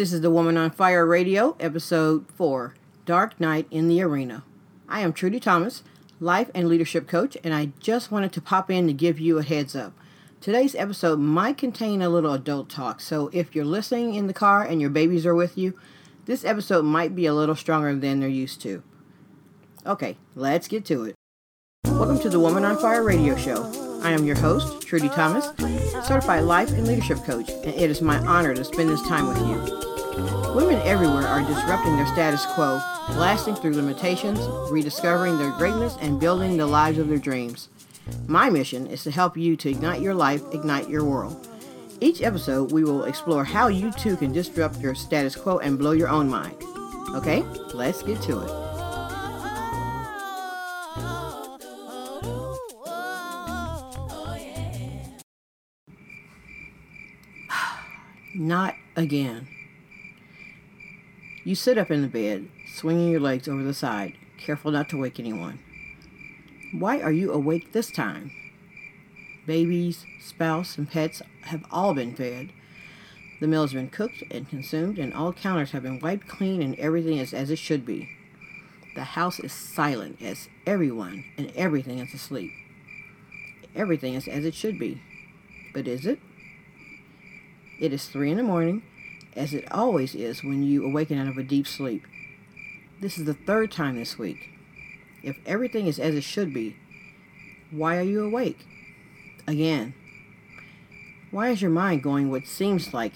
This is the Woman on Fire Radio, episode 4 Dark Night in the Arena. I am Trudy Thomas, life and leadership coach, and I just wanted to pop in to give you a heads up. Today's episode might contain a little adult talk, so if you're listening in the car and your babies are with you, this episode might be a little stronger than they're used to. Okay, let's get to it. Welcome to the Woman on Fire radio show. I am your host, Trudy Thomas, certified life and leadership coach, and it is my honor to spend this time with you. Women everywhere are disrupting their status quo, blasting through limitations, rediscovering their greatness, and building the lives of their dreams. My mission is to help you to ignite your life, ignite your world. Each episode, we will explore how you too can disrupt your status quo and blow your own mind. Okay, let's get to it. Not again. You sit up in the bed, swinging your legs over the side, careful not to wake anyone. Why are you awake this time? Babies, spouse, and pets have all been fed. The meal has been cooked and consumed, and all counters have been wiped clean, and everything is as it should be. The house is silent as everyone and everything is asleep. Everything is as it should be. But is it? It is three in the morning, as it always is when you awaken out of a deep sleep. This is the third time this week. If everything is as it should be, why are you awake? Again. Why is your mind going what seems like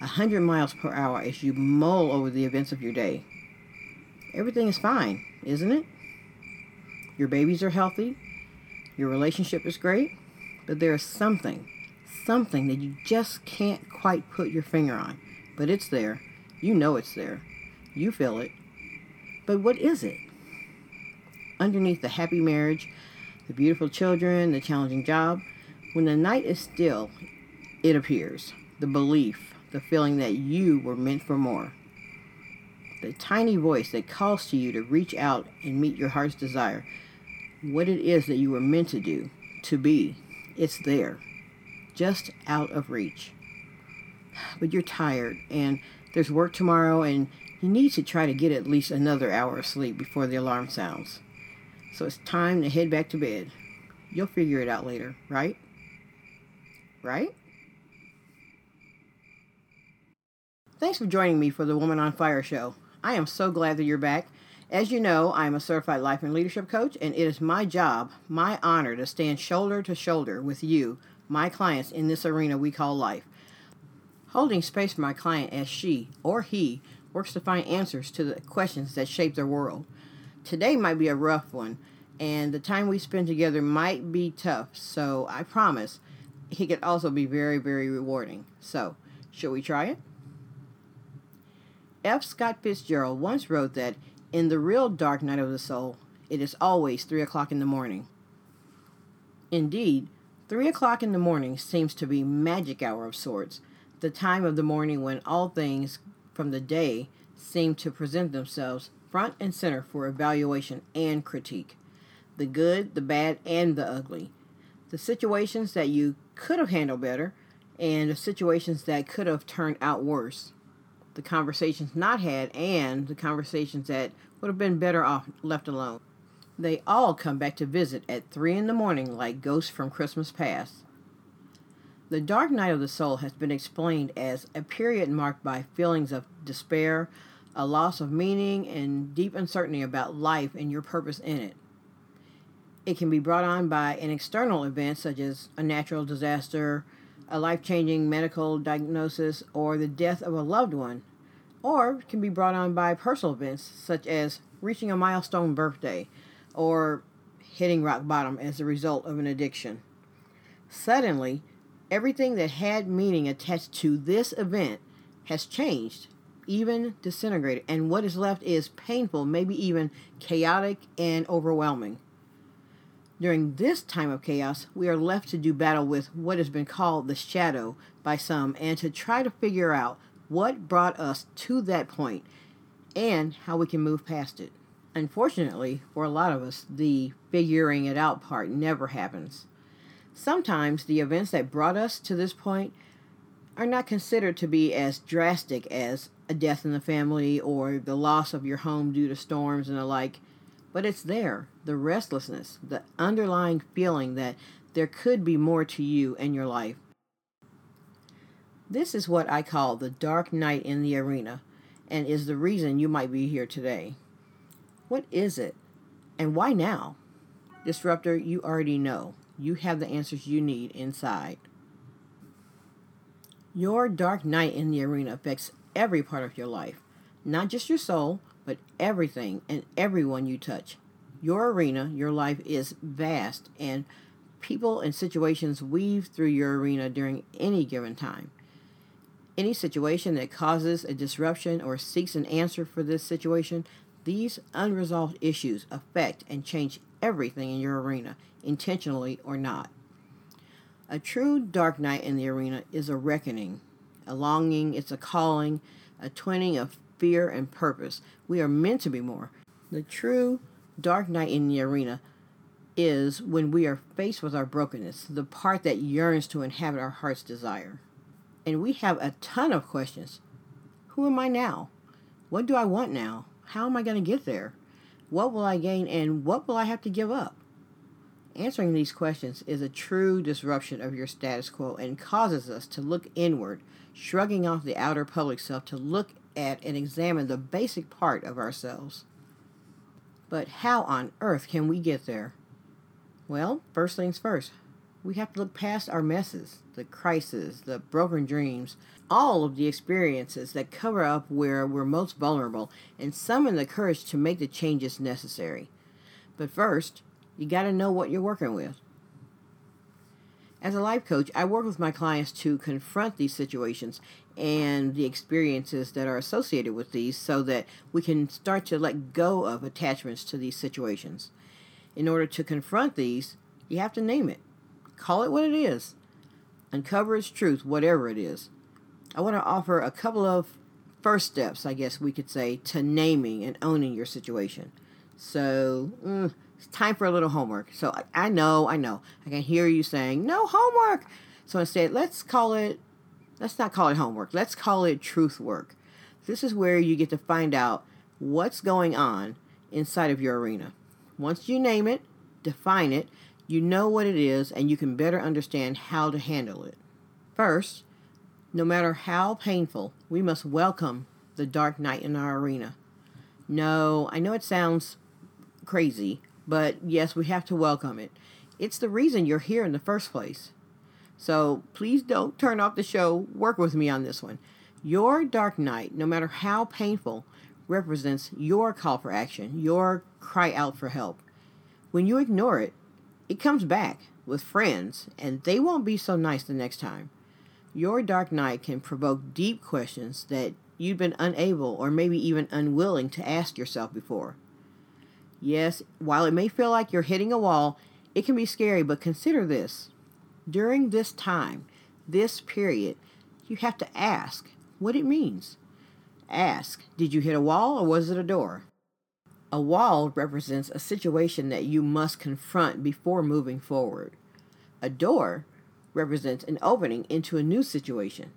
a hundred miles per hour as you mull over the events of your day? Everything is fine, isn't it? Your babies are healthy, your relationship is great, but there is something something that you just can't quite put your finger on, but it's there. You know it's there. You feel it. But what is it? Underneath the happy marriage, the beautiful children, the challenging job, when the night is still, it appears the belief, the feeling that you were meant for more. The tiny voice that calls to you to reach out and meet your heart's desire. What it is that you were meant to do, to be, it's there just out of reach. But you're tired and there's work tomorrow and you need to try to get at least another hour of sleep before the alarm sounds. So it's time to head back to bed. You'll figure it out later, right? Right? Thanks for joining me for the Woman on Fire show. I am so glad that you're back. As you know, I am a certified life and leadership coach, and it is my job, my honor, to stand shoulder to shoulder with you my clients in this arena we call life. Holding space for my client as she or he works to find answers to the questions that shape their world. Today might be a rough one, and the time we spend together might be tough, so I promise it could also be very, very rewarding. So, shall we try it? F. Scott Fitzgerald once wrote that in the real dark night of the soul, it is always three o'clock in the morning. Indeed, Three o'clock in the morning seems to be magic hour of sorts, the time of the morning when all things from the day seem to present themselves front and center for evaluation and critique. The good, the bad, and the ugly. The situations that you could have handled better, and the situations that could have turned out worse. The conversations not had, and the conversations that would have been better off left alone. They all come back to visit at three in the morning like ghosts from Christmas past. The dark night of the soul has been explained as a period marked by feelings of despair, a loss of meaning, and deep uncertainty about life and your purpose in it. It can be brought on by an external event such as a natural disaster, a life changing medical diagnosis, or the death of a loved one, or can be brought on by personal events such as reaching a milestone birthday, or hitting rock bottom as a result of an addiction. Suddenly, everything that had meaning attached to this event has changed, even disintegrated, and what is left is painful, maybe even chaotic and overwhelming. During this time of chaos, we are left to do battle with what has been called the shadow by some and to try to figure out what brought us to that point and how we can move past it. Unfortunately, for a lot of us, the figuring it out part never happens. Sometimes the events that brought us to this point are not considered to be as drastic as a death in the family or the loss of your home due to storms and the like, but it's there the restlessness, the underlying feeling that there could be more to you and your life. This is what I call the dark night in the arena and is the reason you might be here today. What is it and why now? Disruptor, you already know. You have the answers you need inside. Your dark night in the arena affects every part of your life, not just your soul, but everything and everyone you touch. Your arena, your life is vast, and people and situations weave through your arena during any given time. Any situation that causes a disruption or seeks an answer for this situation, these unresolved issues affect and change everything in your arena, intentionally or not. A true dark night in the arena is a reckoning, a longing, it's a calling, a twinning of fear and purpose. We are meant to be more. The true dark night in the arena is when we are faced with our brokenness, the part that yearns to inhabit our heart's desire. And we have a ton of questions. Who am I now? What do I want now? How am I going to get there? What will I gain and what will I have to give up? Answering these questions is a true disruption of your status quo and causes us to look inward, shrugging off the outer public self to look at and examine the basic part of ourselves. But how on earth can we get there? Well, first things first, we have to look past our messes, the crises, the broken dreams, all of the experiences that cover up where we're most vulnerable, and summon the courage to make the changes necessary. But first, you got to know what you're working with. As a life coach, I work with my clients to confront these situations and the experiences that are associated with these so that we can start to let go of attachments to these situations. In order to confront these, you have to name it. Call it what it is. Uncover its truth, whatever it is. I want to offer a couple of first steps, I guess we could say, to naming and owning your situation. So, mm, it's time for a little homework. So I, I know, I know. I can hear you saying, no homework. So instead, let's call it, let's not call it homework. Let's call it truth work. This is where you get to find out what's going on inside of your arena. Once you name it, define it, you know what it is, and you can better understand how to handle it. First, no matter how painful, we must welcome the dark night in our arena. No, I know it sounds crazy, but yes, we have to welcome it. It's the reason you're here in the first place. So please don't turn off the show. Work with me on this one. Your dark night, no matter how painful, represents your call for action, your cry out for help. When you ignore it, it comes back with friends, and they won't be so nice the next time. Your dark night can provoke deep questions that you've been unable or maybe even unwilling to ask yourself before. Yes, while it may feel like you're hitting a wall, it can be scary, but consider this. During this time, this period, you have to ask what it means. Ask, did you hit a wall or was it a door? A wall represents a situation that you must confront before moving forward. A door represents an opening into a new situation.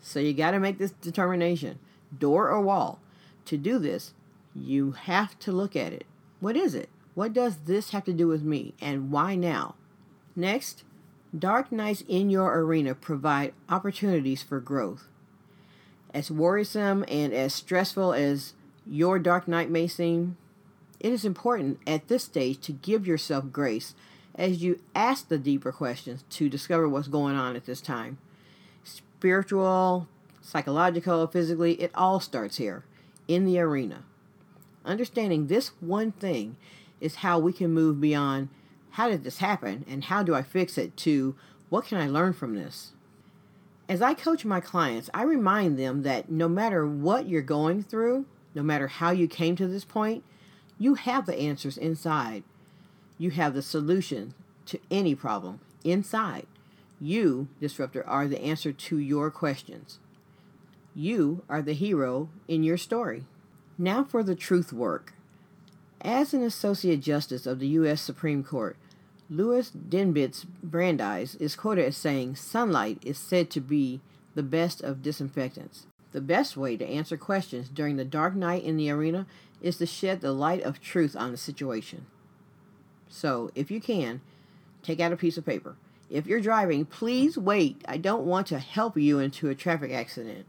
So you got to make this determination door or wall. To do this, you have to look at it. What is it? What does this have to do with me? And why now? Next, dark nights in your arena provide opportunities for growth. As worrisome and as stressful as your dark night may seem, it is important at this stage to give yourself grace as you ask the deeper questions to discover what's going on at this time. Spiritual, psychological, physically, it all starts here in the arena. Understanding this one thing is how we can move beyond how did this happen and how do I fix it to what can I learn from this? As I coach my clients, I remind them that no matter what you're going through, no matter how you came to this point, you have the answers inside. You have the solution to any problem inside. You, disruptor, are the answer to your questions. You are the hero in your story. Now for the truth work. As an Associate Justice of the U.S. Supreme Court, Louis Dembitz Brandeis is quoted as saying, Sunlight is said to be the best of disinfectants. The best way to answer questions during the dark night in the arena is to shed the light of truth on the situation. So, if you can, take out a piece of paper. If you're driving, please wait. I don't want to help you into a traffic accident.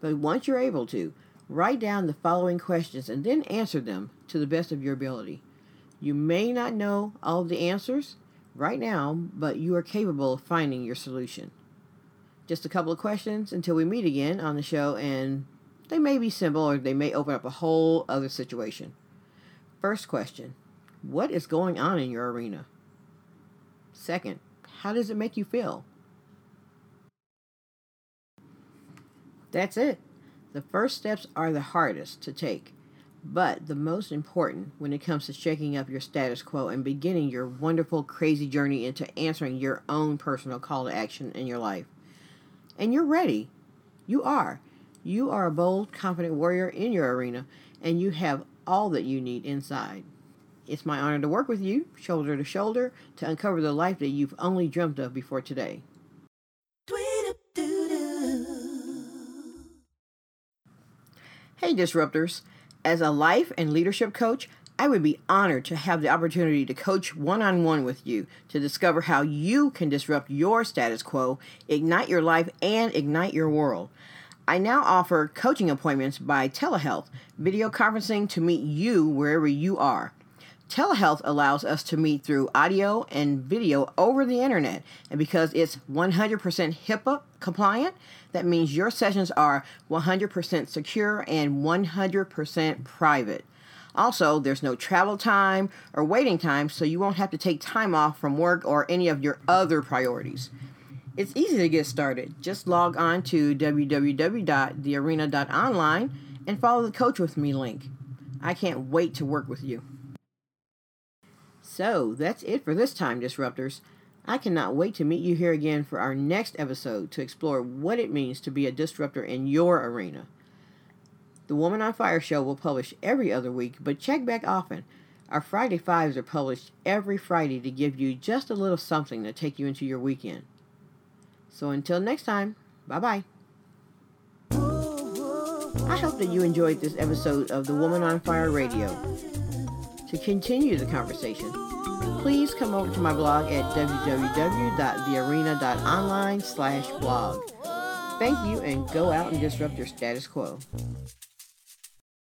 But once you're able to, write down the following questions and then answer them to the best of your ability. You may not know all the answers right now, but you are capable of finding your solution. Just a couple of questions until we meet again on the show, and they may be simple or they may open up a whole other situation. First question What is going on in your arena? Second, how does it make you feel? That's it. The first steps are the hardest to take, but the most important when it comes to shaking up your status quo and beginning your wonderful, crazy journey into answering your own personal call to action in your life. And you're ready. You are. You are a bold, confident warrior in your arena, and you have all that you need inside. It's my honor to work with you, shoulder to shoulder, to uncover the life that you've only dreamt of before today. Hey, disruptors. As a life and leadership coach, I would be honored to have the opportunity to coach one on one with you to discover how you can disrupt your status quo, ignite your life, and ignite your world. I now offer coaching appointments by telehealth, video conferencing to meet you wherever you are. Telehealth allows us to meet through audio and video over the internet, and because it's 100% HIPAA compliant, that means your sessions are 100% secure and 100% private. Also, there's no travel time or waiting time, so you won't have to take time off from work or any of your other priorities. It's easy to get started. Just log on to www.thearena.online and follow the Coach with Me link. I can't wait to work with you. So, that's it for this time, Disruptors. I cannot wait to meet you here again for our next episode to explore what it means to be a disruptor in your arena. The Woman on Fire show will publish every other week, but check back often. Our Friday Fives are published every Friday to give you just a little something to take you into your weekend. So until next time, bye bye. I hope that you enjoyed this episode of the Woman on Fire Radio. To continue the conversation, please come over to my blog at www.thearena.online slash blog. Thank you and go out and disrupt your status quo.